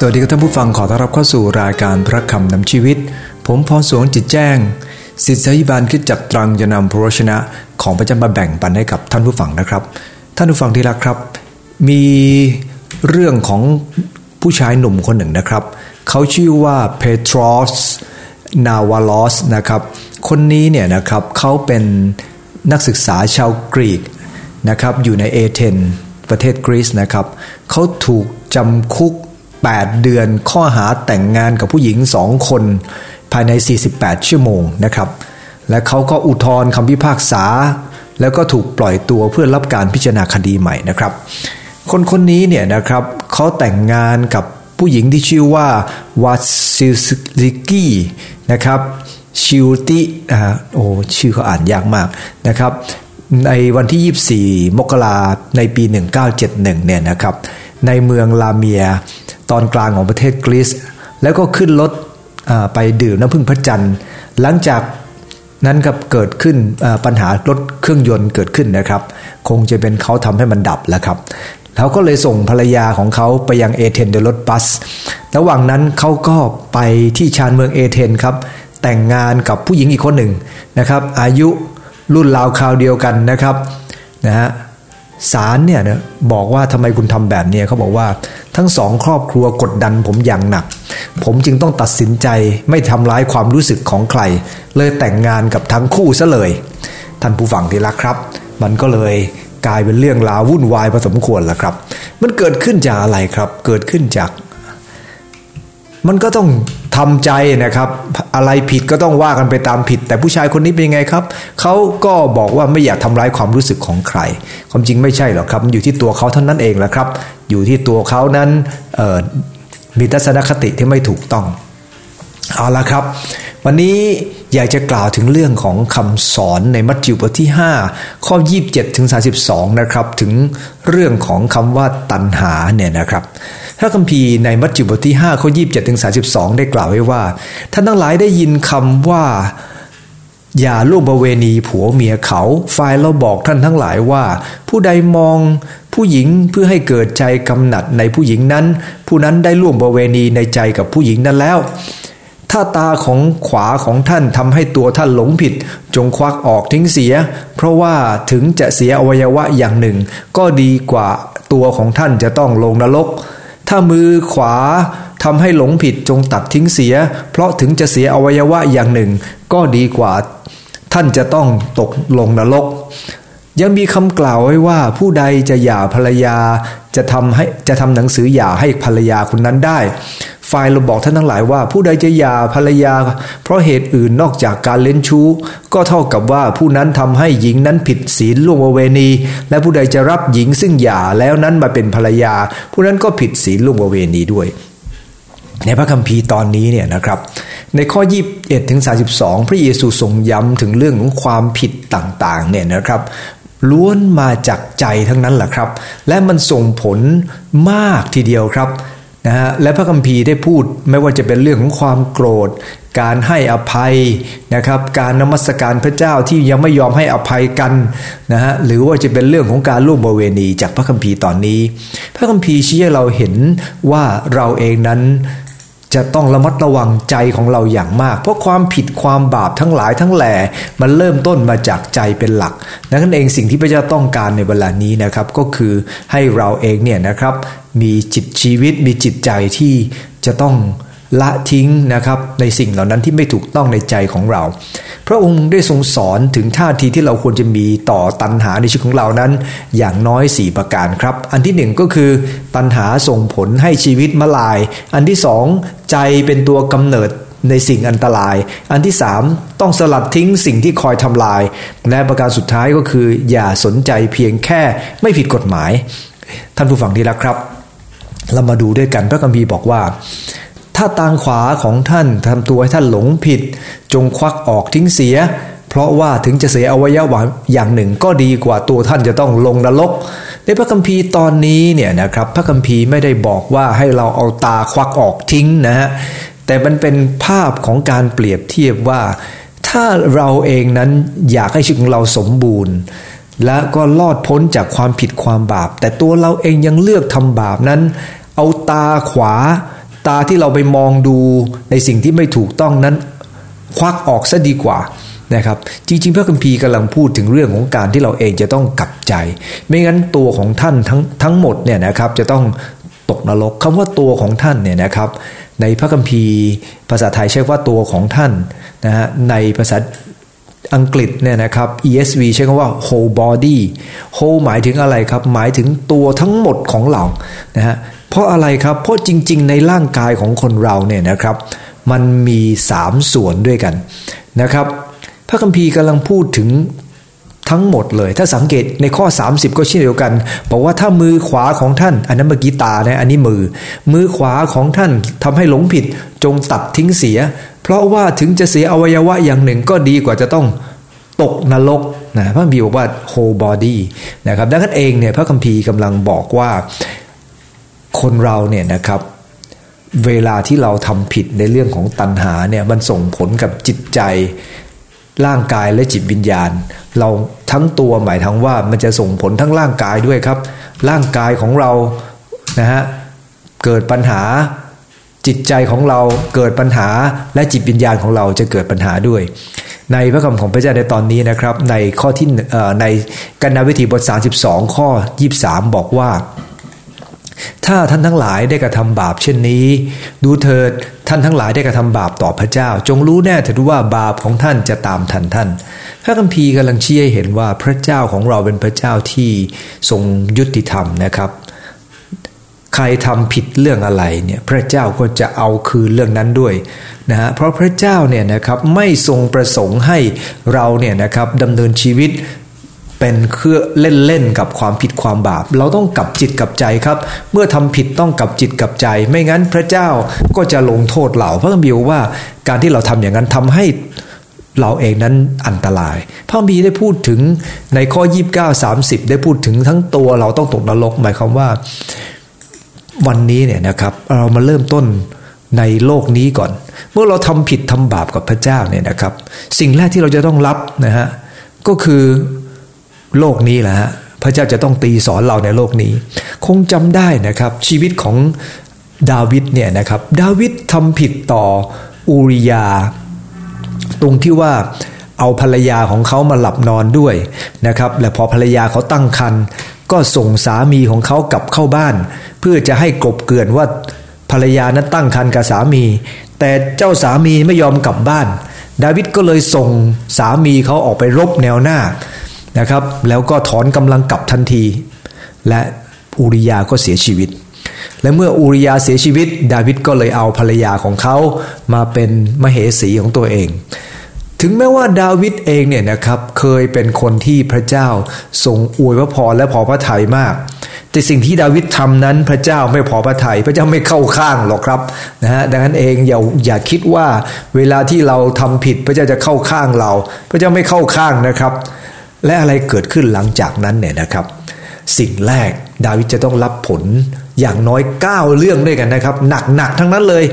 สวัสดีครับท่านผู้ฟังขอต้อนรับเข้าสู่รายการพระคำนำชีวิต ผมพรสวงจิตแจ้งสิทธิบาลคิดจักตรังจะนำพระชนะของพระเจ้ามาแบ่งปันให้กับท่านผู้ฟังนะครับ ท่านผู้ฟังที่รักครับ มีเรื่องของผู้ชายหนุ่มคนหนึ่งนะครับ เขาชื่อว่าเพโตรสนาวาลอสนะครับ คนนี้เนี่ยนะครับเขาเป็นนักศึกษาชาวกรีกนะครับอยู่ในเอเธนประเทศกรีซนะครับเขาถูกจำคุก 8 เดือนข้อหาแต่งงานกับผู้หญิงสองคน ภายใน 48 ชั่วโมงนะครับ และเขาก็อุทธรณ์คำพิพากษา แล้วก็ถูกปล่อยตัวเพื่อรับการพิจารณาคดีใหม่นะครับ คนคนนี้เนี่ยนะครับเขาแต่งงานกับผู้หญิงที่ชื่อว่าวาซิลิกี้นะครับชิวติอ่าโอ้ชื่อเขาอ่านยากมากนะครับ ในวันที่ 24 มกราในปี 1971เนี่ยนะครับในเมืองลาเมีย ตอนกลางของประเทศกรีซแล้วก็ขึ้นรถไปดื่มน้ำพึ่งพระจันทร์ หลังจากนั้นก็เกิดขึ้นปัญหารถเครื่องยนต์เกิดขึ้นนะครับ คงจะเป็นเขาทำให้มันดับแล้วครับเขาก็เลยส่งภรรยาของเขาไปยังเอเธนโดยรถบัส ระหว่างนั้นเขาก็ไปที่ชานเมืองเอเธนครับ แต่งงานกับผู้หญิงอีกคนหนึ่งนะครับ อายุรุ่นราวคราวเดียวกันนะครับนะฮะ ศาลเนี่ยนะบอกว่าทำไมคุณทำแบบนี้เขาบอกว่าทั้งสองครอบครัวกดดันผมอย่างหนัก ผมจึงต้องตัดสินใจไม่ทำร้ายความรู้สึกของใคร เลยแต่งงานกับทั้งคู่ซะเลย ท่านผู้ฟังที่รักครับ มันก็เลยกลายเป็นเรื่องราววุ่นวายพอสมควรแล้วครับ มันเกิดขึ้นจากอะไรครับ เกิดขึ้นจาก มันก็ต้อง ทำใจนะครับ อะไรผิดก็ต้องว่ากันไปตามผิด แต่ผู้ชายคนนี้เป็นยังไงครับเขาก็บอกว่าไม่อยากทำร้ายความรู้สึกของใคร ความจริงไม่ใช่หรอกครับอยู่ที่ตัวเขาเท่านั้นเองแหละครับ อยู่ที่ตัวเขานั้นมีทัศนคติที่ไม่ถูกต้องเอาละครับ วันนี้อยากจะกล่าวถึงเรื่องของคำสอนในมัทธิวบทที่ 5 ข้อ 27 ถึง 32 นะครับ ถึงเรื่องของคำว่าตัณหาเนี่ยนะครับ ถ้าคัมภีร์ในมัทธิวบทที่5ข้อ27ถึง32 ได้กล่าวไว้ว่า ท่านทั้งหลายได้ยินคำว่า อย่าล่วงประเวณีผัวเมียเขา ฝ่ายเราบอกท่านทั้งหลายว่า ผู้ใดมองผู้หญิงเพื่อให้เกิดใจกำหนัดในผู้หญิงนั้น ผู้นั้นได้ล่วงประเวณีในใจกับผู้หญิงนั้นแล้วถ้าตาของขวาของท่านทำให้ตัวท่านหลงผิด จงควักออกทิ้งเสีย เพราะว่าถึงจะเสียอวัยวะอย่างหนึ่ง ก็ดีกว่าตัวของท่านจะต้องลงนรก ถ้ามือขวาทำให้หลงผิดจงตัดทิ้งเสีย เพราะถึงจะเสียอวัยวะอย่างหนึ่ง ก็ดีกว่า ท่านจะต้องตกลงนรก ยังมีคำกล่าวไว้ว่าผู้ใดจะหย่าภรรยาจะทำให้จะทำหนังสือหย่าให้ภรรยาคนนั้นได้ ฝ่ายเราบอกท่านทั้งหลายว่า ผู้ใดจะหย่าภรรยา เพราะเหตุอื่นนอกจากการเล่นชู้ ก็เท่ากับว่าผู้นั้นทำให้หญิงนั้นผิดศีลล่วงเวณี และผู้ใดจะรับหญิงซึ่งหย่าแล้วนั้นมาเป็นภรรยา ผู้นั้นก็ผิดศีลล่วงเวณีด้วย ในพระคัมภีร์ตอนนี้เนี่ยนะครับในข้อ 21ถึง32 พระเยซูทรงย้ำถึงเรื่องของความผิดต่างๆเนี่ยนะครับ ล้วนมาจากใจทั้งนั้นแหละครับ และมันส่งผลมากทีเดียวครับนะฮะและพระคัมภีร์ได้พูดไม่ว่าจะเป็นเรื่องของความโกรธ การให้อภัยนะครับ การนมัสการพระเจ้าที่ยังไม่ยอมให้อภัยกันนะฮะหรือว่าจะเป็นเรื่องของการล่วงบเวณีจากพระคัมภีร์ตอนนี้ พระคัมภีร์ชี้ให้เราเห็นว่าเราเองนั้น จะต้องระมัดระวังใจของเราอย่างมาก เพราะความผิดความบาปทั้งหลายทั้งแหล่มันเริ่มต้นมาจากใจเป็นหลักดังนั้นเองสิ่งที่พระเจ้าต้องการในเวลานี้นะครับก็คือให้เราเองเนี่ยนะครับมีจิตชีวิตมีจิตใจที่จะต้อง ละทิ้งนะครับในสิ่งเหล่านั้นที่ไม่ถูกต้องในใจของเรา พระองค์ได้ทรงสอนถึงท่าทีที่เราควรจะมีต่อตัณหาในชีวิตของเรานั้น อย่างน้อย 4 ประการครับ อันที่หนึ่งก็คือตัณหาส่งผลให้ชีวิตมาลาย อันที่สองใจเป็นตัวกำเนิดในสิ่งอันตราย อันที่สามต้องสลัดทิ้งสิ่งที่คอยทำลาย และประการสุดท้ายก็คือ อย่าสนใจเพียงแค่ไม่ผิดกฎหมาย ท่านผู้ฟังที่รักครับ เรามาดูด้วยกันพระคัมภีร์บอกว่า ถ้าตางขวาของท่านทำตัวให้ท่านหลงผิด จงควักออกทิ้งเสีย เพราะว่าถึงจะเสียอวัยวะอย่างหนึ่งก็ดีกว่าตัวท่านจะต้องลงนรก ในพระคัมภีร์ตอนนี้เนี่ยนะครับพระคัมภีร์ไม่ได้บอกว่าให้เราเอาตาควักออกทิ้งนะฮะแต่มันเป็นภาพของการเปรียบเทียบว่า ถ้าเราเองนั้นอยากให้ชีวิตของเราสมบูรณ์ และก็รอดพ้นจากความผิดความบาป แต่ตัวเราเองยังเลือกทำบาปนั้น เอาตาขวา ตาที่เราไปมองดูในสิ่งที่ไม่ถูกต้องนั้น ควักออกซะดีกว่านะครับ จริง ๆ พระคัมภีร์กำลังพูดถึงเรื่องของการที่เราเองจะต้องกลับใจ ไม่งั้นตัวของท่านทั้งทั้งหมดเนี่ยนะครับจะต้องตกนรกคำว่าตัวของท่านเนี่ยนะครับ ในพระคัมภีร์ภาษาไทยใช้ว่าตัวของท่านนะฮะในภาษา อังกฤษเนี่ยนะครับ ESV ใช้คำว่า whole body whole หมายถึงอะไรครับ หมายถึงตัวทั้งหมดของเรานะฮะเพราะอะไรครับ เพราะจริง ๆ ในร่างกายของคนเราเนี่ยนะครับ มันมีสามส่วนด้วยกันนะครับ พระคัมภีร์กำลังพูดถึง ทั้งหมดเลย ถ้าสังเกตในข้อ 30 ก็เช่นเดียวกัน บอกว่าถ้ามือขวาของท่าน อันนั้นเมื่อกี้ตานะอันนี้มือ มือขวาของท่านทำให้หลงผิดจงตัดทิ้งเสีย เพราะว่าถึงจะเสียอวัยวะอย่างหนึ่งก็ดีกว่าจะต้องตกนรกนะพระคัมภีร์บอกว่า whole body นะครับดังนั้นเองเนี่ยพระคัมภีร์กำลังบอกว่าคนเราเนี่ยนะครับเวลาที่เราทำผิดในเรื่องของตัณหาเนี่ยมันส่งผลกับจิตใจ ร่างกายและจิตวิญญาณ เราทั้งตัวหมายถึงว่ามันจะส่งผลทั้งร่างกายด้วยครับ ร่างกายของเรานะฮะเกิดปัญหาจิตใจของเราเกิดปัญหาและจิตวิญญาณของเราจะเกิดปัญหาด้วย ในพระคำของพระเจ้าในตอนนี้นะครับ ในข้อที่ในกันนาวิธีบท 32 ข้อ 23 บอกว่า ถ้าท่านทั้งหลายได้กระทำบาปเช่นนี้ ดูเถิดท่านทั้งหลายได้กระทำบาปต่อพระเจ้า จงรู้แน่เถิดว่าบาปของท่านจะตามทันท่านพระคัมภีร์กำลังชี้ให้เห็นว่าพระเจ้าของเราเป็นพระเจ้าที่ทรงยุติธรรมนะครับ ใครทำผิดเรื่องอะไรเนี่ยพระเจ้าก็จะเอาคืนเรื่องนั้นด้วยนะฮะเพราะพระเจ้าเนี่ยนะครับไม่ทรงประสงค์ให้เราเนี่ยนะครับดำเนินชีวิต เป็นเครือเล่นๆกับความผิดความบาป เราต้องกลับจิตกับใจครับ เมื่อทำผิดต้องกลับจิตกับใจ ไม่งั้นพระเจ้าก็จะลงโทษเราพระคัมภีร์ว่าการที่เราทำอย่างนั้นทำให้เราเองนั้นอันตราย พระบีได้พูดถึงในข้อ 29 30 ได้พูดถึงทั้งตัวเราต้องตกนรกหมายความว่า วันนี้เนี่ยนะครับเรามาเริ่มต้นในโลกนี้ก่อน เมื่อเราทำผิดทำบาปกับพระเจ้าเนี่ยนะครับ สิ่งแรกที่เราจะต้องรับนะฮะก็คือ โลกนี้แหละฮะพระเจ้าจะต้องตีสอนเราในโลกนี้ คงจำได้นะครับชีวิตของดาวิดเนี่ยนะครับดาวิดทำผิดต่ออูริยา ตรงที่ว่าเอาภรรยาของเขามาหลับนอนด้วยนะครับและพอภรรยาเขาตั้งครรภ์ก็ส่งสามีของเขากลับเข้าบ้าน เพื่อจะให้กบเกลื่อนว่าภรรยานั้นตั้งครรภ์กับสามี แต่เจ้าสามีไม่ยอมกลับบ้าน ดาวิดก็เลยส่งสามีเขาออกไปรบแนวหน้า นะครับ แล้วก็ถอนกำลังกลับทันที และอูริยาก็เสียชีวิต และเมื่ออูริยาเสียชีวิต ดาวิดก็เลยเอาภรรยาของเขามาเป็นมเหสีของตัวเอง ถึงแม้ว่าดาวิดเองเนี่ยนะครับเคยเป็นคนที่พระเจ้าทรงอวยพระพรและพอพระทัยมากแต่สิ่งที่ดาวิดทำนั้นพระเจ้าไม่พอพระทยัยพระเจ้าไม่เข้าข้างหรอกครับนะฮะดังนั้นเองอย่าอย่าคิดว่าเวลาที่เราทำผิดพระเจ้าจะเข้าข้างเรา พระเจ้าไม่เข้าข้างนะครับ และอะไรเกิดขึ้นหลังจากนั้นเนี่ยนะครับ สิ่งแรกดาวิดจะต้องรับผลอย่างน้อย 9 เรื่องด้วยกันนะครับ หนักๆทั้งนั้นเลย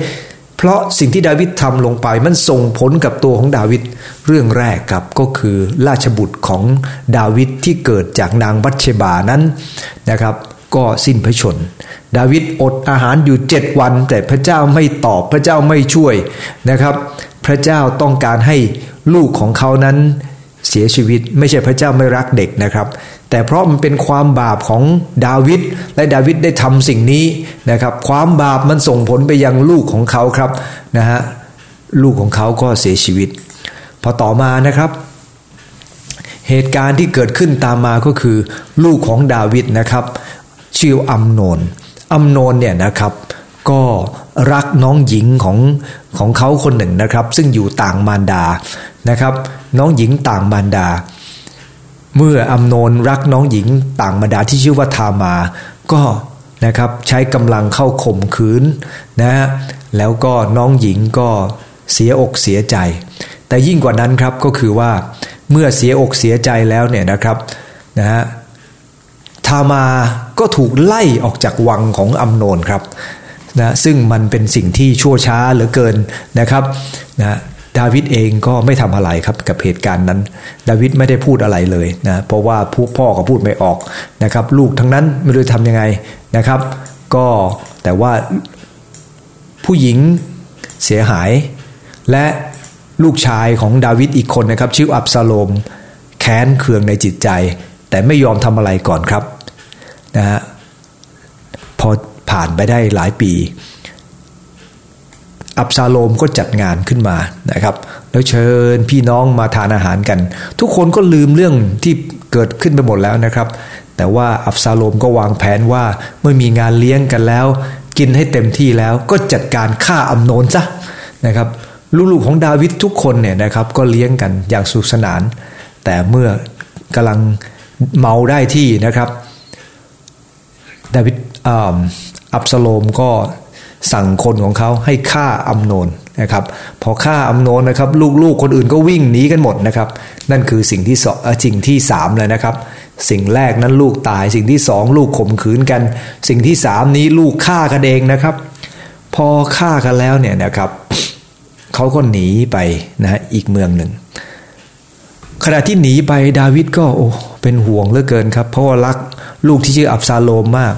เพราะสิ่งที่ดาวิดทำลงไปมันส่งผลกับตัวของดาวิดเรื่องแรกครับก็คือราชบุตรของดาวิดที่เกิดจากนางบัตเชบานั้นนะครับก็สิ้นพระชน ดาวิดอดอาหารอยู่เจ็ดวัน แต่พระเจ้าไม่ตอบพระเจ้าไม่ช่วยนะครับ พระเจ้าต้องการให้ลูกของเขานั้น เสียชีวิต ไม่ใช่พระเจ้าไม่รักเด็กนะครับ แต่เพราะมันเป็นความบาปของดาวิดและดาวิดได้ทำสิ่งนี้นะครับ ความบาปมันส่งผลไปยังลูกของเขาครับนะฮะลูกของเขาก็เสียชีวิต พอต่อมานะครับ เหตุการณ์ที่เกิดขึ้นตามมาก็คือ ลูกของดาวิดนะครับ ชื่ออัมโนนอัมโนนเนี่ยนะครับ ก็รักน้องหญิงของของเขาคนหนึ่งนะครับ ซึ่งอยู่ต่างมารดานะครับ น้องหญิงต่างมารดา เมื่ออัมโนนรักน้องหญิงต่างมารดาที่ชื่อว่าทามา ก็นะครับใช้กำลังเข้าข่มขืนนะฮะแล้วก็น้องหญิงก็เสียอกเสียใจ แต่ยิ่งกว่านั้นครับก็คือว่าเมื่อเสียอกเสียใจแล้วเนี่ยนะครับนะฮะทามาก็ถูกไล่ออกจากวังของอัมโนนครับ นะซึ่งมันเป็นสิ่งที่ชั่วช้าเหลือเกินนะครับนะดาวิดเองก็ไม่ทำอะไรครับกับเหตุการณ์นั้น ดาวิดไม่ได้พูดอะไรเลยนะเพราะว่าผู้พ่อก็พูดไม่ออกนะครับลูกทั้งนั้นไม่รู้ทำยังไงนะครับ ก็แต่ว่าผู้หญิงเสียหาย และลูกชายของดาวิดอีกคนนะครับ ชื่ออับซาโลมแค้นเคืองในจิตใจ แต่ไม่ยอมทำอะไรก่อนครับนะฮะพอ ผ่านไปได้หลายปี อับซาโลมก็จัดงานขึ้นมานะครับ แล้วเชิญพี่น้องมาทานอาหารกัน ทุกคนก็ลืมเรื่องที่เกิดขึ้นไปหมดแล้วนะครับ แต่ว่าอับซาโลมก็วางแผนว่าเมื่อมีงานเลี้ยงกันแล้ว กินให้เต็มที่แล้วก็จัดการฆ่าอัมโนนซะนะครับลูกๆของดาวิดทุกคนเนี่ยนะครับก็เลี้ยงกันอย่างสุขสนาน แต่เมื่อกำลังเมาได้ที่นะครับ ดาวิด อับซาโลมก็สั่งคนของเขาให้ฆ่าอัมโนนนะครับพอฆ่าอัมโนนนะครับ ลูกๆคนอื่นก็วิ่งหนีกันหมดนะครับ นั่นคือสิ่งที่สองสิ่งที่สามเลยนะครับ สิ่งแรกนั้นลูกตายสิ่งที่สองลูกข่มขืนกัน สิ่งที่สามนี้ลูกฆ่ากันเองนะครับ พอฆ่ากันแล้วเนี่ยนะครับเขาก็หนีไปนะอีกเมืองหนึ่งขณะที่หนีไปดาวิดก็โอ้เป็นห่วงเหลือเกินครับ เพราะว่ารักลูกที่ชื่ออับซาโลมมาก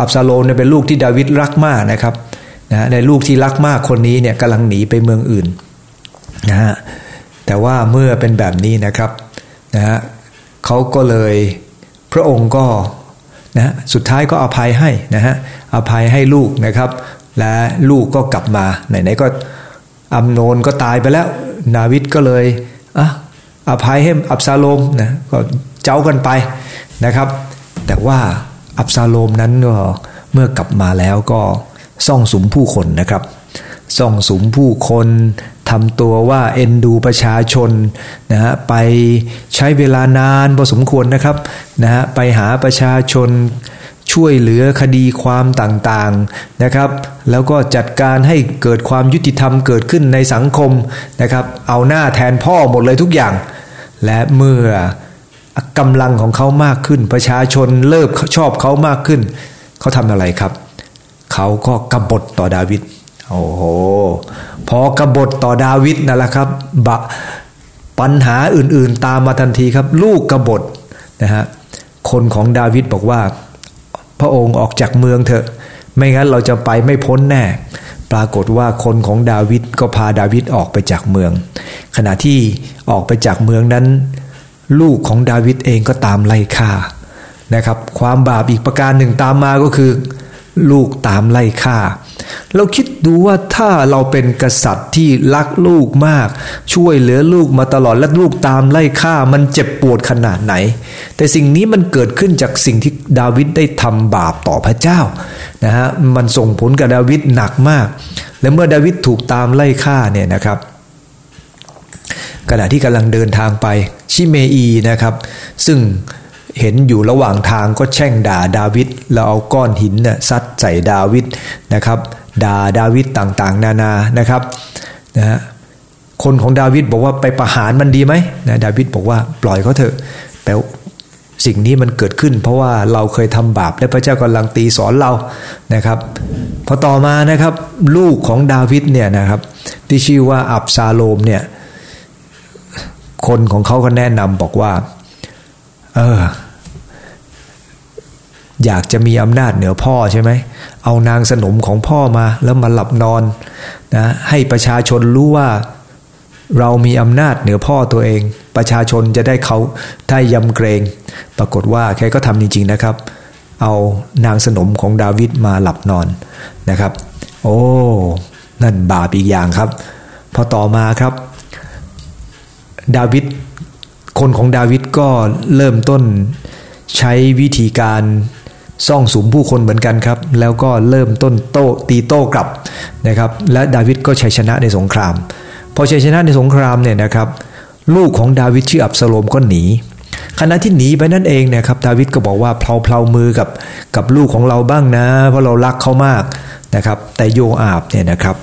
อับซาโลมเนี่ยเป็นลูกที่ดาวิดรักมากนะครับนะในลูกที่รักมากคนนี้เนี่ยกำลังหนีไปเมืองอื่นนะฮะแต่ว่าเมื่อเป็นแบบนี้นะครับนะฮะเขาก็เลยพระองค์ก็นะสุดท้ายก็อภัยให้นะฮะอภัยให้ลูกนะครับ และลูกก็กลับมาไหนๆก็อัมโนนก็ตายไปแล้ว นาวิดก็เลยอะอภัยให้อับซาโลมนะก็เจ้ากันไปนะครับ แต่ว่า อับซาโลมนั้นก็เมื่อกลับมาแล้วก็ซ่องสุมผู้คนนะครับ ซ่องสุมผู้คนทำตัวว่าเอ็นดูประชาชนนะฮะไปใช้เวลานานพอสมควรนะครับนะฮะไปหาประชาชนช่วยเหลือคดีความต่างๆนะครับ แล้วก็จัดการให้เกิดความยุติธรรมเกิดขึ้นในสังคมนะครับ เอาหน้าแทนพ่อหมดเลยทุกอย่าง และเมื่อ กำลังของเขามากขึ้น ประชาชนเลิกชอบเขามากขึ้น เขาทำอะไรครับ เขาก็กบฏต่อดาวิดโอ้โหพอกบฏต่อดาวิดนั่นแหละครับบะปัญหาอื่นๆ ตามมาทันทีครับ ลูกกบฏนะฮะคนของดาวิดบอกว่า พระองค์ออกจากเมืองเถอะ ไม่งั้นเราจะไปไม่พ้นแน่ ปรากฏว่าคนของดาวิดก็พาดาวิดออกไปจากเมือง ขณะที่ออกไปจากเมืองนั้น ลูกของดาวิดเองก็ตามไล่ฆ่านะครับ ความบาปอีกประการหนึ่งตามมาก็คือ ลูกตามไล่ฆ่า เราคิดดูว่าถ้าเราเป็นกษัตริย์ที่รักลูกมาก ช่วยเหลือลูกมาตลอดและลูกตามไล่ฆ่ามันเจ็บปวดขนาดไหน แต่สิ่งนี้มันเกิดขึ้นจากสิ่งที่ดาวิดได้ทำบาปต่อพระเจ้านะฮะมันส่งผลกับดาวิดหนักมาก และเมื่อดาวิดถูกตามไล่ฆ่าเนี่ยนะครับ ขณะที่กำลังเดินทางไปชิเมอีนะครับ ซึ่งเห็นอยู่ระหว่างทางก็แช่งด่าดาวิดแล้วเอาก้อนหินน่ะซัดใส่ดาวิดนะครับด่าดาวิดต่างๆ นานานะครับนะฮะคนของดาวิดบอกว่าไปประหารมันดีไหมนะดาวิดบอกว่าปล่อยเขาเถอะแต่สิ่งนี้มันเกิดขึ้น เพราะว่าเราเคยทำบาปและพระเจ้ากำลังตีสอนเรานะครับพอต่อมานะครับลูกของดาวิดเนี่ยนะครับที่ชื่อว่าอับซาโลมเนี่ย คนของเขาก็แนะนำบอกว่า เออ อยากจะมีอำนาจเหนือพ่อใช่ไหม เอานางสนมของพ่อมา แล้วมาหลับนอนนะให้ประชาชนรู้ว่าเรามีอำนาจเหนือพ่อตัวเอง ประชาชนจะได้เขาได้ยำเกรง ปรากฏว่าแค่ก็ทำจริงๆนะครับ เอานางสนมของดาวิดมาหลับนอนนะครับ โอ้ นั่นบาปอีกอย่างครับ พอต่อมาครับ ดาวิดคนของดาวิดก็เริ่มต้นใช้วิธีการซ่องสุมผู้คนเหมือนกันครับ แล้วก็เริ่มต้นโต้ตีโต้กลับนะครับ และดาวิดก็ชัยชนะในสงคราม พอชัยชนะในสงครามเนี่ยนะครับ ลูกของดาวิดชื่ออับสโลมก็หนีขณะที่หนีไปนั่นเองนะครับ ดาวิดก็บอกว่าเพลาเพลามือกับกับลูกของเราบ้างนะ เพราะเรารักเขามากนะครับ แต่โยอาบเนี่ยนะครับ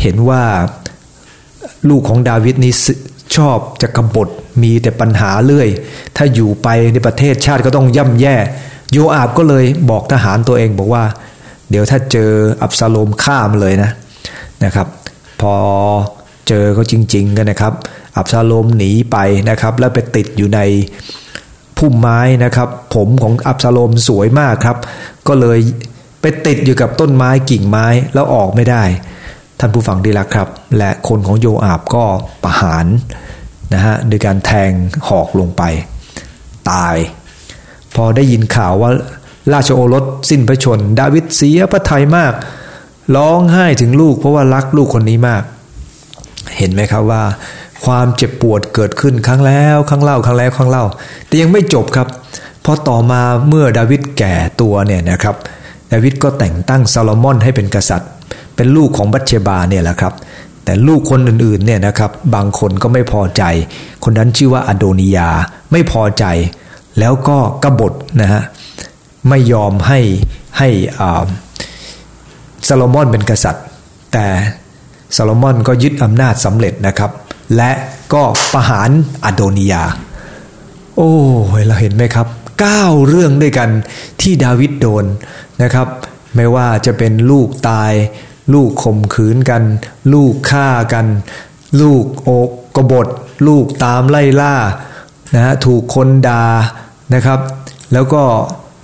เห็นว่าลูกของดาวิดนี้ ชอบจะกบฏมีแต่ปัญหาเรื่อย ถ้าอยู่ไปในประเทศชาติก็ต้องย่ำแย่ โยอาบก็เลยบอกทหารตัวเองบอกว่า เดี๋ยวถ้าเจออับซาโลมฆ่ามเลยนะนะครับ พอเจอเขาจริง ๆ กันนะครับ อับซาโลมหนีไปนะครับ แล้วไปติดอยู่ในพุ่มไม้นะครับ ผมของอับซาโลมสวยมากครับ ก็เลยไปติดอยู่กับต้นไม้กิ่งไม้แล้วออกไม่ได้ ท่านผู้ฟังดีละครับ และคนของโยอาบก็ประหารนะฮะโดยการแทงหอกลงไป ตาย พอได้ยินข่าวว่าราชโอรสสิ้นพระชน ดาวิดเสียพระทัยมาก ร้องไห้ถึงลูกเพราะว่ารักลูกคนนี้มาก เห็นไหมครับว่า ความเจ็บปวดเกิดขึ้นครั้งแล้วครั้งเล่าครั้งแล้วครั้งเล่า แต่ยังไม่จบครับ เพราะต่อมาเมื่อดาวิดแก่ตัวเนี่ยนะครับ ดาวิดก็แต่งตั้งซาโลมอนให้เป็นกษัตริย์ เป็นลูกของบัตเชบาเนี่ยแหละครับแต่ลูกคนอื่นๆเนี่ยนะครับบางคนก็ไม่พอใจ คนนั้นชื่อว่าอโดนิยาไม่พอใจ แล้วก็กบฏนะฮะไม่ยอมให้ให้ซาโลมอนเป็นกษัตริย์ แต่ซาโลมอนก็ยึดอำนาจสำเร็จนะครับ และก็ประหารอโดนิยา โอ้เราเห็นไหมครับ 9 เรื่องด้วยกันที่ดาวิดโดนนะครับ ไม่ว่าจะเป็นลูกตาย ลูกข่มขืนกัน ลูกฆ่ากัน ลูกโอกกบฏ ลูกตามไล่ล่านะฮะถูกคนดานะครับ แล้วก็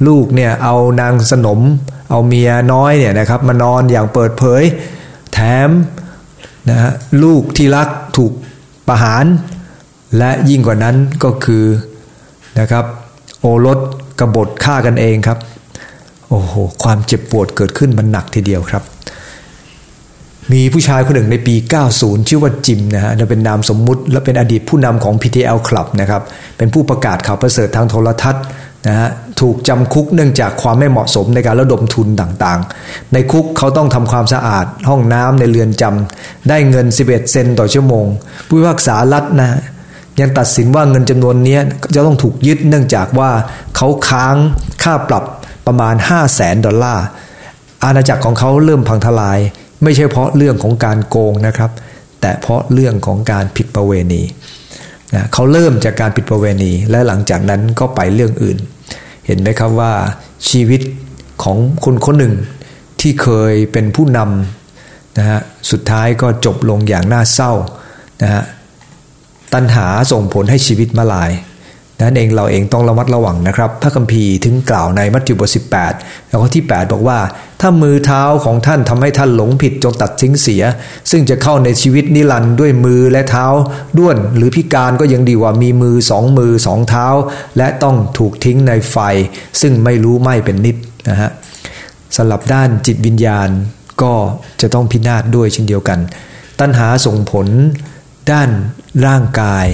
ลูกเนี่ยเอานางสนม เอาเมียน้อยเนี่ยนะครับมานอนอย่างเปิดเผย แถมนะฮะลูกที่รักถูกประหาร และยิ่งกว่านั้นก็คือนะครับ โอรสกบฏฆ่ากันเองครับ โอ้โห ความเจ็บปวดเกิดขึ้นมันหนักทีเดียวครับ มีผู้ชายคนหนึ่งในปี 90 ชื่อว่าจิมนะฮะเป็นนามสมมุติ และเป็นอดีตผู้นำของ PTL Club นะครับ เป็นผู้ประกาศข่าวประเสริฐทางโทรทัศน์นะฮะ ถูกจำคุกเนื่องจากความไม่เหมาะสมในการระดมทุนต่างๆ ในคุกเขาต้องทำความสะอาดห้องน้ำในเรือนจำ ได้เงิน 11 เซนต่อชั่วโมง ผู้พิพากษารัฐนะยังตัดสินว่าเงินจำนวนนี้จะต้องถูกยึดเนื่องจากว่าเขาค้างค่าปรับประมาณ 5 0 0แสนดอลลาร์อาณาจักรของเขาเริ่มพังทลาย ไม่ใช่เพราะเรื่องของการโกงนะครับ แต่เพราะเรื่องของการผิดประเวณีนะเขาเริ่มจากการผิดประเวณี และหลังจากนั้นก็ไปเรื่องอื่น เห็นไหมครับว่าชีวิตของคนคนหนึ่งที่เคยเป็นผู้นำนะฮะสุดท้ายก็จบลงอย่างน่าเศร้านะฮะตัณหาส่งผลให้ชีวิตมาลาย นั้นเองเราเองต้องระมัดระวังนะครับ พระคัมภีร์ถึงกล่าวในมัทธิวบทสิบแปดแล้วก็ที่ 8 บอกว่า ถ้ามือเท้าของท่านทำให้ท่านหลงผิดจงตัดทิ้งเสีย ซึ่งจะเข้าในชีวิตนิรันด์ด้วยมือและเท้า ด้วนหรือพิการก็ยังดีกว่ามีมือสองมือสองเท้า และต้องถูกทิ้งในไฟ ซึ่งไม่รู้ไม่เป็นนิดนะฮะสำหรับด้านจิตวิญญาณก็จะต้องพินาศด้วยเช่นเดียวกัน ตัณหาส่งผล ด้านร่างกาย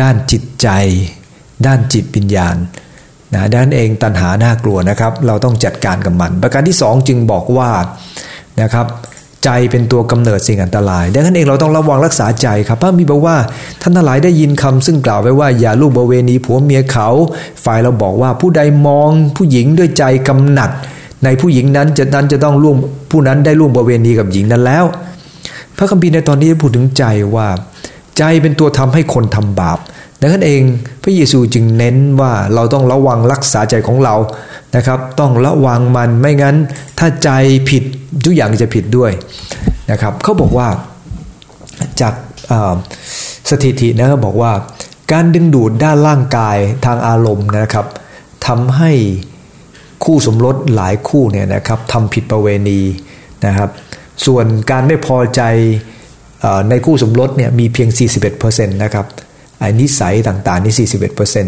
ด้านจิตใจ ด้านจิตวิญญาณนะด้านเองตัณหาน่ากลัวนะครับ เราต้องจัดการกับมัน ประการที่สองจึงบอกว่านะครับใจเป็นตัวกำเนิดสิ่งอันตราย ดังนั้นเองเราต้องระวังรักษาใจครับ พระมีบอกว่าท่านทั้งหลายได้ยินคำซึ่งกล่าวไว้ว่าอย่าลูกบเวณีผัวเมียเขา ฝ่ายเราบอกว่าผู้ใดมองผู้หญิงด้วยใจกำหนัด ในผู้หญิงนั้นจะนั้นจะต้องร่วมผู้นั้นได้ร่วมบเวณีกับหญิงนั้นแล้ว พระคัมภีร์ในตอนนี้พูดถึงใจว่า ใจเป็นตัวทำให้คนทำบาป ดังนั้นเองพระเยซูจึงเน้นว่าเราต้องระวังรักษาใจของเรานะครับ ต้องระวังมันไม่งั้น ถ้าใจผิดทุกอย่างจะผิดด้วยนะครับเขาบอกว่าจากสถิตินะครับบอกว่า การดึงดูดด้านร่างกายทางอารมณ์นะครับทำให้คู่สมรสหลายคู่เนี่ยนะครับทำผิดประเวณีนะครับ ส่วนการไม่พอใจในคู่สมรสเนี่ยมีเพียง 41%นะครับ นิสัยต่างๆ นี่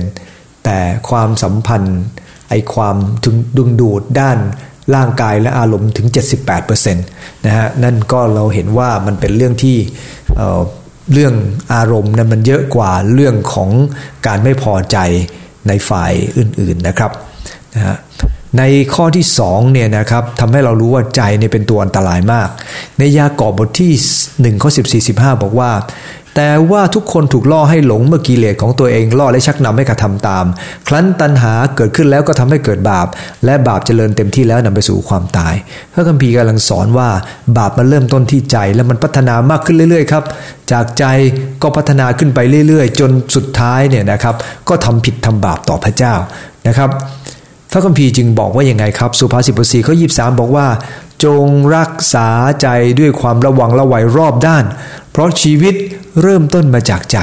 41%แต่ความสัมพันธ์ไอ้ความถึงดึงดูดด้านร่างกายและอารมณ์ถึง 78%นะฮะนั่นก็เราเห็นว่ามันเป็นเรื่องที่เรื่องอารมณ์นั้นมันเยอะกว่าเรื่องของการไม่พอใจในฝ่ายอื่นๆนะครับนะฮะในข้อที่2เนี่ยนะครับทำให้เรารู้ว่าใจเนี่ยเป็นตัวอันตรายมาก ในยากอบบทที่1ข้อ14 15 บอกว่า แต่ว่าทุกคนถูกล่อให้หลงเมื่อกิเลสของตัวเองล่อและชักนำให้กระทำตาม ครั้นตัณหาเกิดขึ้นแล้วก็ทำให้เกิดบาป และบาปเจริญเต็มที่แล้วนำไปสู่ความตาย พระคัมภีร์กำลังสอนว่า บาปมันเริ่มต้นที่ใจและมันพัฒนามากขึ้นเรื่อยๆครับจากใจก็พัฒนาขึ้นไปเรื่อยๆ จนสุดท้ายเนี่ยนะครับ ก็ทำผิดทำบาปต่อพระเจ้านะครับ พระคัมภีร์จึงบอกว่าอยังไงครับ สุภาษิตบทสี่ข้อยีบสามบอกว่า จงรักษาใจด้วยความระวังระไวรอบด้าน เพราะชีวิตเริ่มต้นมาจากใจ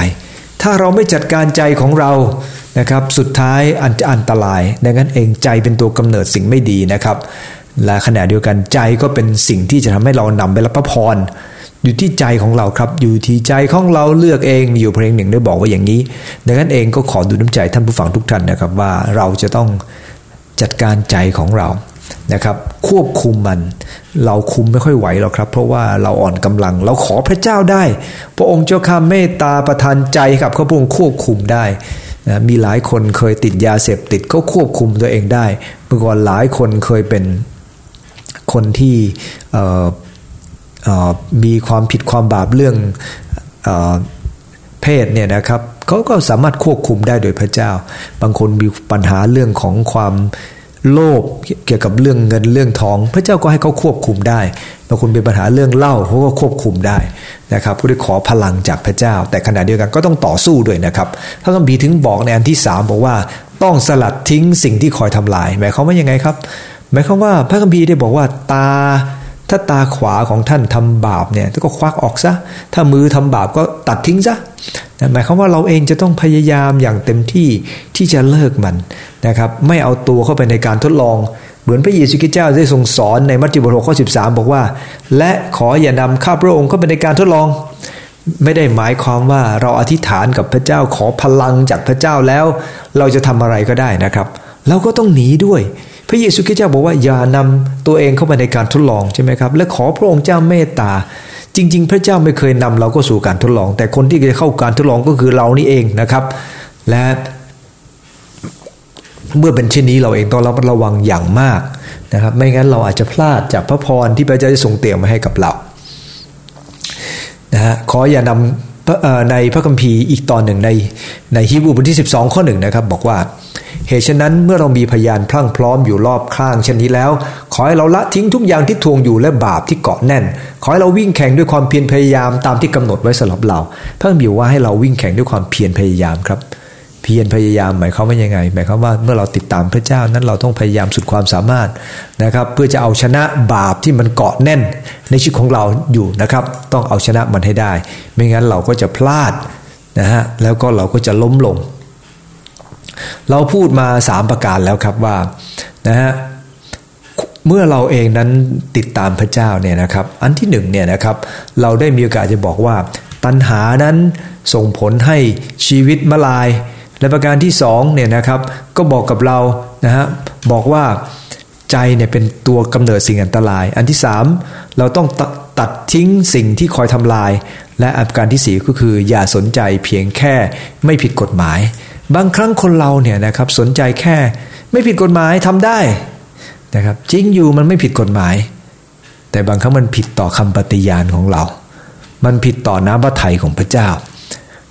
ถ้าเราไม่จัดการใจของเรานะครับสุดท้ายอันจะอันตรายดังนั้นเองใจเป็นตัวกำเนิดสิ่งไม่ดีนะครับ และขณะเดียวกันใจก็เป็นสิ่งที่จะทำให้เรานำไปรับพระพรอยู่ที่ใจของเราครับ อยู่ที่ใจของเราเลือกเองมีอยู่เพลงหนึ่งได้บอกว่าอย่างนี้ ดังนั้นเองก็ขอดูน้ำใจท่านผู้ฟังทุกท่านนะครับว่าเราจะต้อง จัดการใจของเรานะครับ ควบคุมมัน เราคุมไม่ค่อยไหวหรอกครับ เพราะว่าเราอ่อนกำลัง เราขอพระเจ้าได้ พระองค์เจ้าข้าเมตตาประทานใจกับพระองค์ควบคุมได้นะมีหลายคนเคยติดยาเสพติดก็ควบคุมตัวเองได้เมื่อก่อนหลายคนเคยเป็นคนที่มีความผิดความบาปเรื่องเพศเนี่ยนะครับ เขาก็สามารถควบคุมได้โดยพระเจ้า บางคนมีปัญหาเรื่องของความโลภเกี่ยวกับเรื่องเงินเรื่องทอง พระเจ้าก็ให้เขาควบคุมได้บางคนมีปัญหาเรื่องเล่าเขาก็ควบคุมได้นะครับผู้ได้ขอพลังจากพระเจ้า แต่ขณะเดียวกันก็ต้องต่อสู้ด้วยนะครับพระคัมภีร์ถึงบอกในอันที่สามบอกว่าต้องสลัดทิ้งสิ่งที่คอยทำลายหมายความว่ายังไงครับ หมายความว่าพระคัมภีร์ได้บอกว่าตา ถ้าตาขวาของท่านทำบาปเนี่ยก็ควักออกซะ ถ้ามือทำบาปก็ตัดทิ้งซะหมายความว่าเราเองจะต้องพยายามอย่างเต็มที่ที่จะเลิกมันนะครับไม่เอาตัวเข้าไปในการทดลอง เหมือนพระเยซูคริสต์เจ้าได้ทรงสอนในมัทธิวบทหกข้อสิบสามบอกว่า และขออย่านำข้าพระองค์เข้าไปในการทดลอง ไม่ได้หมายความว่าเราอธิษฐานกับพระเจ้าขอพลังจากพระเจ้าแล้ว เราจะทำอะไรก็ได้นะครับ เราก็ต้องหนีด้วย พระเยซูคริสต์เจ้าบอกว่าอย่านำตัวเองเข้าไปในการทดลองใช่ไหมครับ และขอพระองค์เจ้าเมตตา จริง ๆ พระเจ้าไม่เคยนำเราก็สู่การทดลอง แต่คนที่จะเข้าการทดลองก็คือเรานี่เองนะครับ และเมื่อเป็นเช่นนี้เราเองต้องระมัดระวังอย่างมากนะครับ ไม่งั้นเราอาจจะพลาดจากพระพรที่พระเจ้าจะทรงเตรียมมาให้กับเรานะฮะขออย่านำในพระคัมภีร์อีกตอนหนึ่งในในฮีบรูบทที่ 12 ข้อหนึ่งนะครับ บอกว่า เหตุฉะนั้นเมื่อเรามีพยานพลั่งพร้อมอยู่รอบข้างเช่นนี้แล้ว ขอให้เราละทิ้งทุกอย่างที่ทวงอยู่และบาปที่เกาะแน่น ขอให้เราวิ่งแข่งด้วยความเพียรพยายามตามที่กำหนดไว้สำหรับเราพระคัมภีร์ว่าให้เราวิ่งแข่งด้วยความเพียรพยายามครับ เพียรพยายามหมายความว่ายังไง หมายความว่าเมื่อเราติดตามพระเจ้านั้นเราต้องพยายามสุดความสามารถนะครับ เพื่อจะเอาชนะบาปที่มันเกาะแน่น ในชีวิตของเราอยู่นะครับ ต้องเอาชนะมันให้ได้ ไม่งั้นเราก็จะพลาดนะฮะแล้วก็เราก็จะล้มลง เราพูดมาสามประการแล้วครับว่านะฮะเมื่อเราเองนั้นติดตามพระเจ้าเนี่ยนะครับ อันที่หนึ่งเนี่ยนะครับ เราได้มีโอกาสจะบอกว่า ตัณหานั้นส่งผลให้ชีวิตมลาย และประการที่สองเนี่ยนะครับ ก็บอกกับเรานะฮะบอกว่าใจเนี่ยเป็นตัวกำเนิดสิ่งอันตราย อันที่สามเราต้องตัดทิ้งสิ่งที่คอยทำลาย และอันการที่สี่ก็คือ อย่าสนใจเพียงแค่ไม่ผิดกฎหมาย บางครั้งคนเราเนี่ยนะครับสนใจแค่ ไม่ผิดกฎหมายทำได้นะครับจริงอยู่มันไม่ผิดกฎหมาย แต่บางครั้งมันผิดต่อคำปฏิญาณของเรา มันผิดต่อน้ำพระทัยของพระเจ้า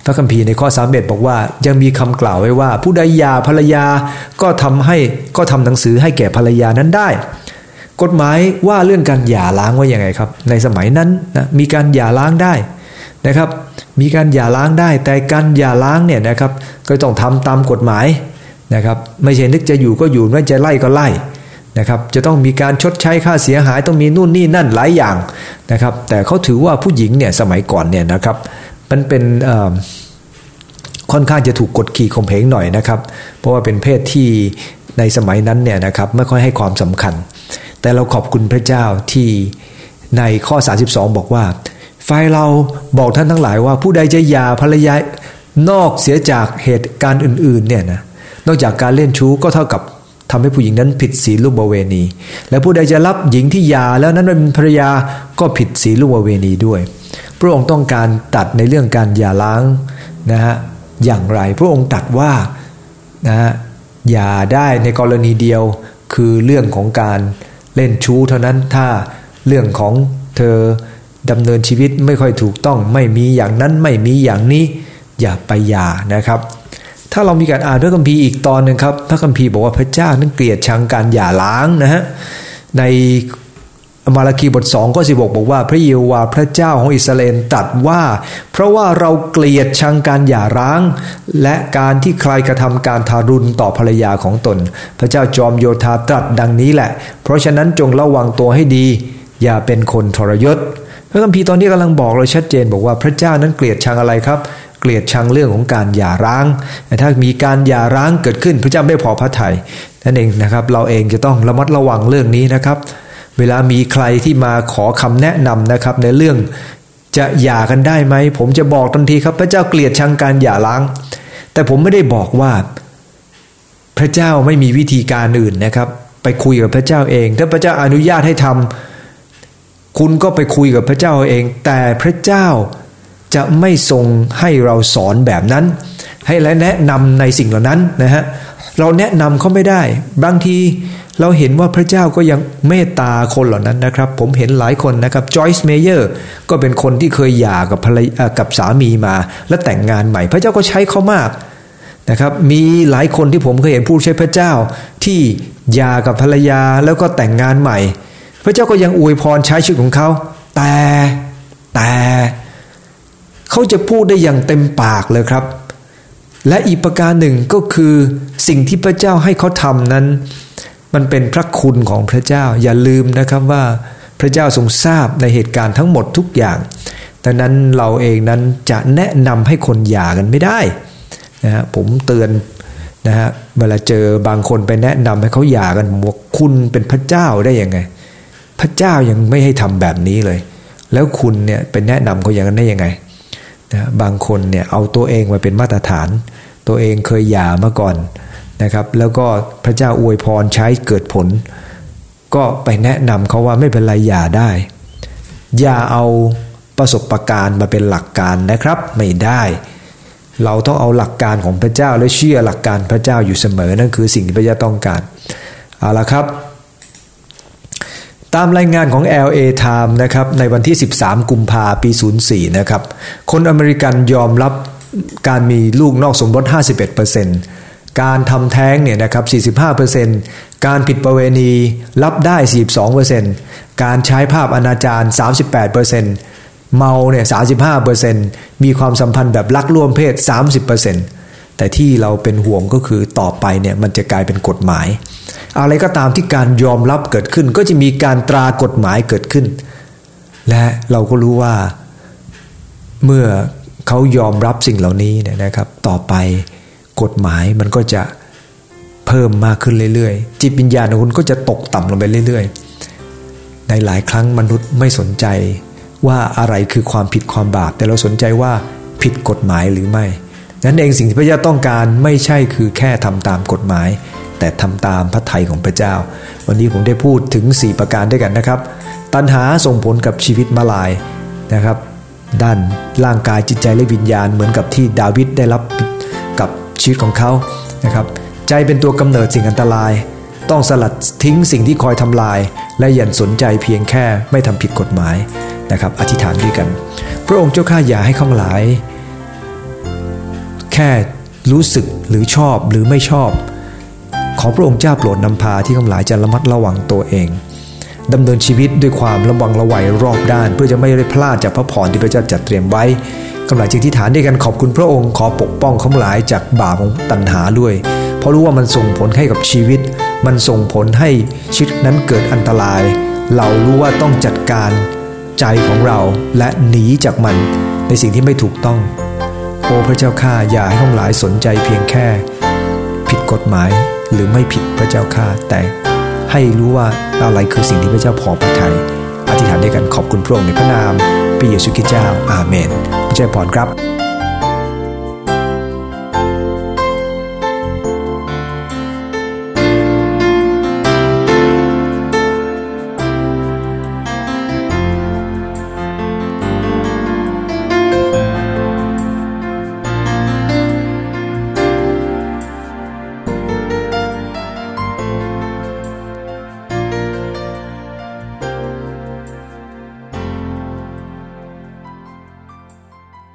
พระคัมภีร์ในข้อสามเอ็ดบอกว่า ยังมีคำกล่าวไว้ว่า ผู้ใดยาภรรยาก็ทำให้ก็ทำหนังสือให้แก่ภรรยานั้นได้ กฎหมายว่าเรื่องการหย่าล้างว่าอย่างไงครับ ในสมัยนั้นนะมีการหย่าล้างได้นะครับ มีการหย่าล้างได้ แต่การหย่าล้างเนี่ยนะครับก็ต้องทำตามกฎหมายนะครับไม่ใช่นึกจะอยู่ก็อยู่ไม่จะไล่ก็ไล่นะครับจะต้องมีการชดใช้ค่าเสียหายต้องมีนู่นนี่นั่นหลายอย่างนะครับแต่เขาถือว่าผู้หญิงเนี่ยสมัยก่อนเนี่ยนะครับมันเป็นค่อนข้างจะถูกกดขี่ข่มเหงหน่อยนะครับเพราะว่าเป็นเพศที่ในสมัยนั้นเนี่ยนะครับไม่ค่อยให้ความสำคัญ แต่เราขอบคุณพระเจ้าที่ในข้อ 32 บอกว่า ฝ่ายเราบอกท่านทั้งหลายว่าผู้ใดจะยาภรรยานอกเสียจากเหตุการณ์อื่นๆเนี่ยนะนอกจากการเล่นชู้ก็เท่ากับทำให้ผู้หญิงนั้นผิดศีลลูกบเวณี และผู้ใดจะรับหญิงที่ยาแล้วนั้นเป็นภรรยาก็ผิดศีลลูกบเวณีด้วย พระองค์ต้องการตัดในเรื่องการอย่าล้างนะฮะอย่างไร พระองค์ตัดว่านะฮะอย่าได้ในกรณีเดียวคือเรื่องของการเล่นชู้เท่านั้นถ้าเรื่องของเธอ ดำเนินชีวิตไม่ค่อยถูกต้องไม่มีอย่างนั้นไม่มีอย่างนี้อย่าไปอย่านะครับ ถ้าเรามีการอ่านพระคัมภีร์อีกตอนหนึ่งครับพระคัมภีร์บอกว่าพระเจ้านั้นเกลียดชังการหย่าล้างนะฮะในมาราคีบทสองก็สิบกบอกว่าพระเยโฮวาพระเจ้าของอิสราเอลตัดว่า เพราะว่าเราเกลียดชังการหย่าร้าง และการที่ใครกระทำการทารุณต่อภรรยาของตน พระเจ้าจอมโยธาตรัสดังนี้แหละ เพราะฉะนั้นจงระวังตัวให้ดี อย่าเป็นคนทรยศ พระคัมภีร์ตอนนี้กำลังบอกเราชัดเจนบอกว่าพระเจ้านั้นเกลียดชังอะไรครับ เกลียดชังเรื่องของการหย่าร้างแต่ถ้ามีการหย่าร้างเกิดขึ้นพระเจ้าไม่พอพระทยัยนั่นเองนะครับ เราเองจะต้องระมัดระวังเรื่องนี้นะครับ เวลามีใครที่มาขอคำแนะนำนะครับ ในเรื่องจะหย่ากันได้ไหมผมจะบอกทันทีครับ พระเจ้าเกลียดชังการหย่าร้าง แต่ผมไม่ได้บอกว่า พระเจ้าไม่มีวิธีการอื่นนะครับ ไปคุยกับพระเจ้าเอง ถ้าพระเจ้าอนุญาตให้ทำ คุณก็ไปคุยกับพระเจ้าเอง แต่พระเจ้าจะไม่ทรงให้เราสอนแบบนั้น ให้และแนะนำในสิ่งเหล่านั้นนะฮะเราแนะนำเขาไม่ได้ บางทีเราเห็นว่าพระเจ้าก็ยังเมตตาคนเหล่านั้นนะครับ ผมเห็นหลายคนนะครับจอยส์เมเยอร์ก็เป็นคนที่เคยหย่ากับภรรยากับสามีมา และแต่งงานใหม่ พระเจ้าก็ใช้เขามากนะครับมีหลายคนที่ผมเคยเห็นผู้ใช้พระเจ้าที่หย่ากับภรรยาแล้วก็แต่งงานใหม่ พระเจ้าก็ยังอวยพรใช้ชีวิตของเขา แต่แต่เขาจะพูดได้อย่างเต็มปากเลยครับ และอีกประการหนึ่งก็คือสิ่งที่พระเจ้าให้เขาทำนั้น มันเป็นพระคุณของพระเจ้าอย่าลืมนะครับว่าพระเจ้าทรงทราบในเหตุการณ์ทั้งหมดทุกอย่างดังนั้นเราเองนั้นจะแนะนำให้คนหย่ากันไม่ได้นะฮะผมเตือนนะฮะเวลาเจอบางคนไปแนะนำให้เขาหย่ากันบอกคุณเป็นพระเจ้าได้ยังไง พระเจ้ายังไม่ให้ทำแบบนี้เลย แล้วคุณเนี่ยไปนแนะนำเขาอย่างนั้นได้ยังไงนะบางคนเนี่ยเอาตัวเองมาเป็นมาตรฐาน ตัวเองเคยหย่ามาก่อนนะครับ แล้วก็พระเจ้าอวยพรใช้เกิดผล ก็ไปแนะนำเขาว่าไม่เป็นไรหย่าได้ อย่าเอาประสบการณ์มาเป็นหลักการนะครับ ไม่ได้ เราต้องเอาหลักการของพระเจ้าและเชื่อหลักการพระเจ้าอยู่เสมอนั่นคือสิ่งที่พระเจ้าต้องการเอาละครับ ตามรายงานของ LA Time นะครับในวันที่ 13 กุมภาปี 04 นะครับ คนอเมริกันยอมรับการมีลูกนอกสมรส 51%การทำแท้งเนี่ยนะครับ 45%การผิดประเวณีรับได้ 42%การใช้ภาพอนาจาร 38%เมาเนี่ย 35%มีความสัมพันธ์แบบลักล่วมเพศ 30% แต่ที่เราเป็นห่วงก็คือต่อไปเนี่ยมันจะกลายเป็นกฎหมาย อะไรก็ตามที่การยอมรับเกิดขึ้น ก็จะมีการตรากฎหมายเกิดขึ้น และเราก็รู้ว่าเมื่อเขายอมรับสิ่งเหล่านี้เนี่ยนะครับ ต่อไปกฎหมายมันก็จะเพิ่มมากขึ้นเรื่อยๆ จิตวิญญาณของคุณก็จะตกต่ำลงไปเรื่อยๆ ในหลายครั้งมนุษย์ไม่สนใจว่าอะไรคือความผิดความบาปแต่เราสนใจว่าผิดกฎหมายหรือไม่ นั้นเองสิ่งที่พระเจ้าต้องการไม่ใช่คือแค่ทำตามกฎหมาย แต่ทำตามพระทัยของพระเจ้า วันนี้ผมได้พูดถึง 4 ประการด้วยกันนะครับ ตัณหาส่งผลกับชีวิตมาลายนะครับ ด้านร่างกายจิตใจและวิญญาณเหมือนกับที่ดาวิดได้รับกับชีวิตของเขานะครับ ใจเป็นตัวกำเนิดสิ่งอันตราย ต้องสลัดทิ้งสิ่งที่คอยทำลาย และอย่าสนใจเพียงแค่ไม่ทำผิดกฎหมายนะครับ อธิษฐานด้วยกัน พระองค์เจ้าข้าอย่าให้ข้างหลาย แค่รู้สึกหรือชอบหรือไม่ชอบ ขอพระองค์เจ้าโปรดนำพาที่กำหลายจะระมัดระวังตัวเองดำเนินชีวิตด้วยความระวังระวัยรอบด้าน เพื่อจะไม่ได้พลาดจากพระพรที่พระเจ้าจัดเตรียมไว้กำหลายจึงที่ฐานด้วยกันขอบคุณพระองค์ขอปกป้องคำหลายจากบาปของตัณหาด้วย เพราะรู้ว่ามันส่งผลให้กับชีวิต มันส่งผลให้ชีวิตนั้นเกิดอันตราย เรารู้ว่าต้องจัดการใจของเราและหนีจากมันในสิ่งที่ไม่ถูกต้อง อ้พระเจ้าข้าอย่าให้ทั้งหลายสนใจเพียงแค่ ผิดกฎหมายหรือไม่ผิดพระเจ้าข้าแต่ให้รู้ว่าอะไรคือสิ่งที่พระเจ้าพอพระทัยอธิษฐานด้วยกันขอบคุณพระองค์ในพระนามพระเยซูคริสต์เจ้าอาเมนพระเจ้าพรครับ